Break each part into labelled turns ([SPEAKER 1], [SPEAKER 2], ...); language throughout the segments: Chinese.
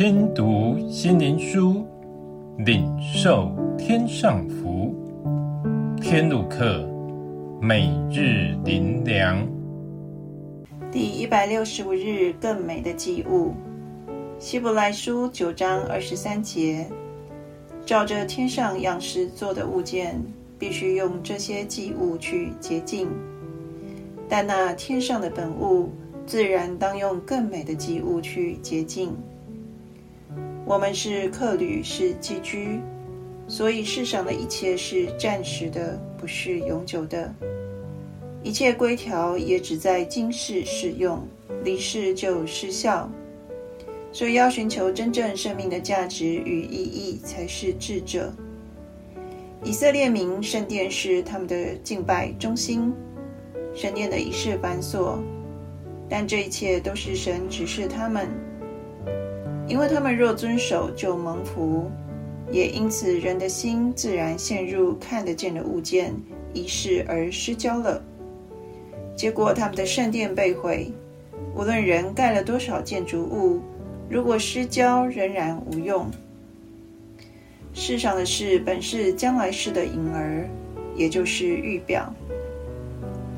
[SPEAKER 1] 听读心灵书，领受天上福。天路客，每日灵粮。
[SPEAKER 2] 第一百六十五日，更美的祭物。希伯来书九章二十三节，照着天上样式做的物件，必须用这些祭物去洁净；但那天上的本物，自然当用更美的祭物去洁净。我们是客旅，是寄居，所以世上的一切是暂时的，不是永久的。一切规条也只在今世适用，离世就失效。所以要寻求真正生命的价值与意义，才是智者。以色列民圣殿是他们的敬拜中心，圣殿的仪式繁琐，但这一切都是神指示他们。因为他们若遵守，就蒙福；也因此，人的心自然陷入看得见的物件、仪式而失焦了。结果，他们的圣殿被毁。无论人盖了多少建筑物，如果失焦，仍然无用。世上的事本是将来世的影儿，也就是预表。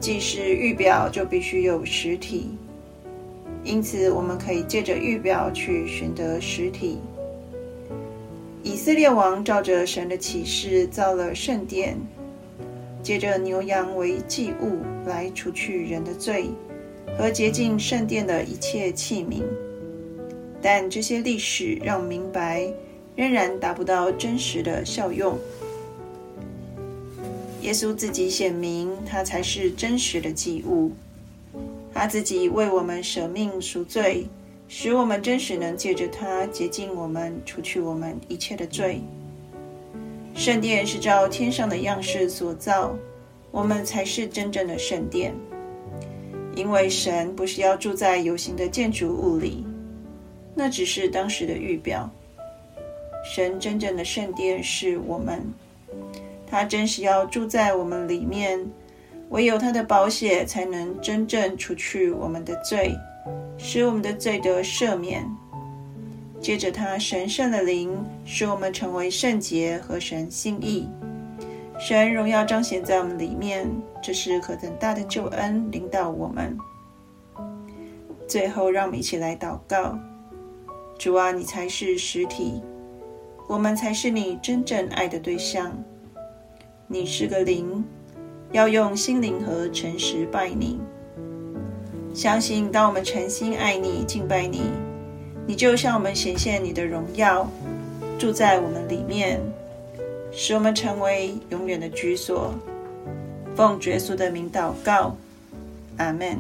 [SPEAKER 2] 既是预表，就必须有实体。因此，我们可以借着预表去寻得实体。以色列王照着神的启示造了圣殿，借着牛羊为祭物来除去人的罪和洁净圣殿的一切器皿。但这些历史让我明白，仍然达不到真实的效用。耶稣自己显明，他才是真实的祭物。他自己为我们舍命赎罪，使我们真实能借着他洁净我们，除去我们一切的罪。圣殿是照天上的样式所造，我们才是真正的圣殿。因为神不是要住在有形的建筑物里，那只是当时的预表。神真正的圣殿是我们，他真实要住在我们里面。唯有他的宝血才能真正除去我们的罪，使我们的罪得赦免。借着他神圣的灵，使我们成为圣洁和神心意。神荣耀彰显在我们里面，这是何等大的救恩领导我们。最后，让我们一起来祷告：主啊，你才是实体，我们才是你真正爱的对象。你是个灵。要用心灵和诚实拜你，相信当我们诚心爱你、敬拜你，你就向我们显现你的荣耀，住在我们里面，使我们成为永远的居所。奉耶稣的名祷告，阿门。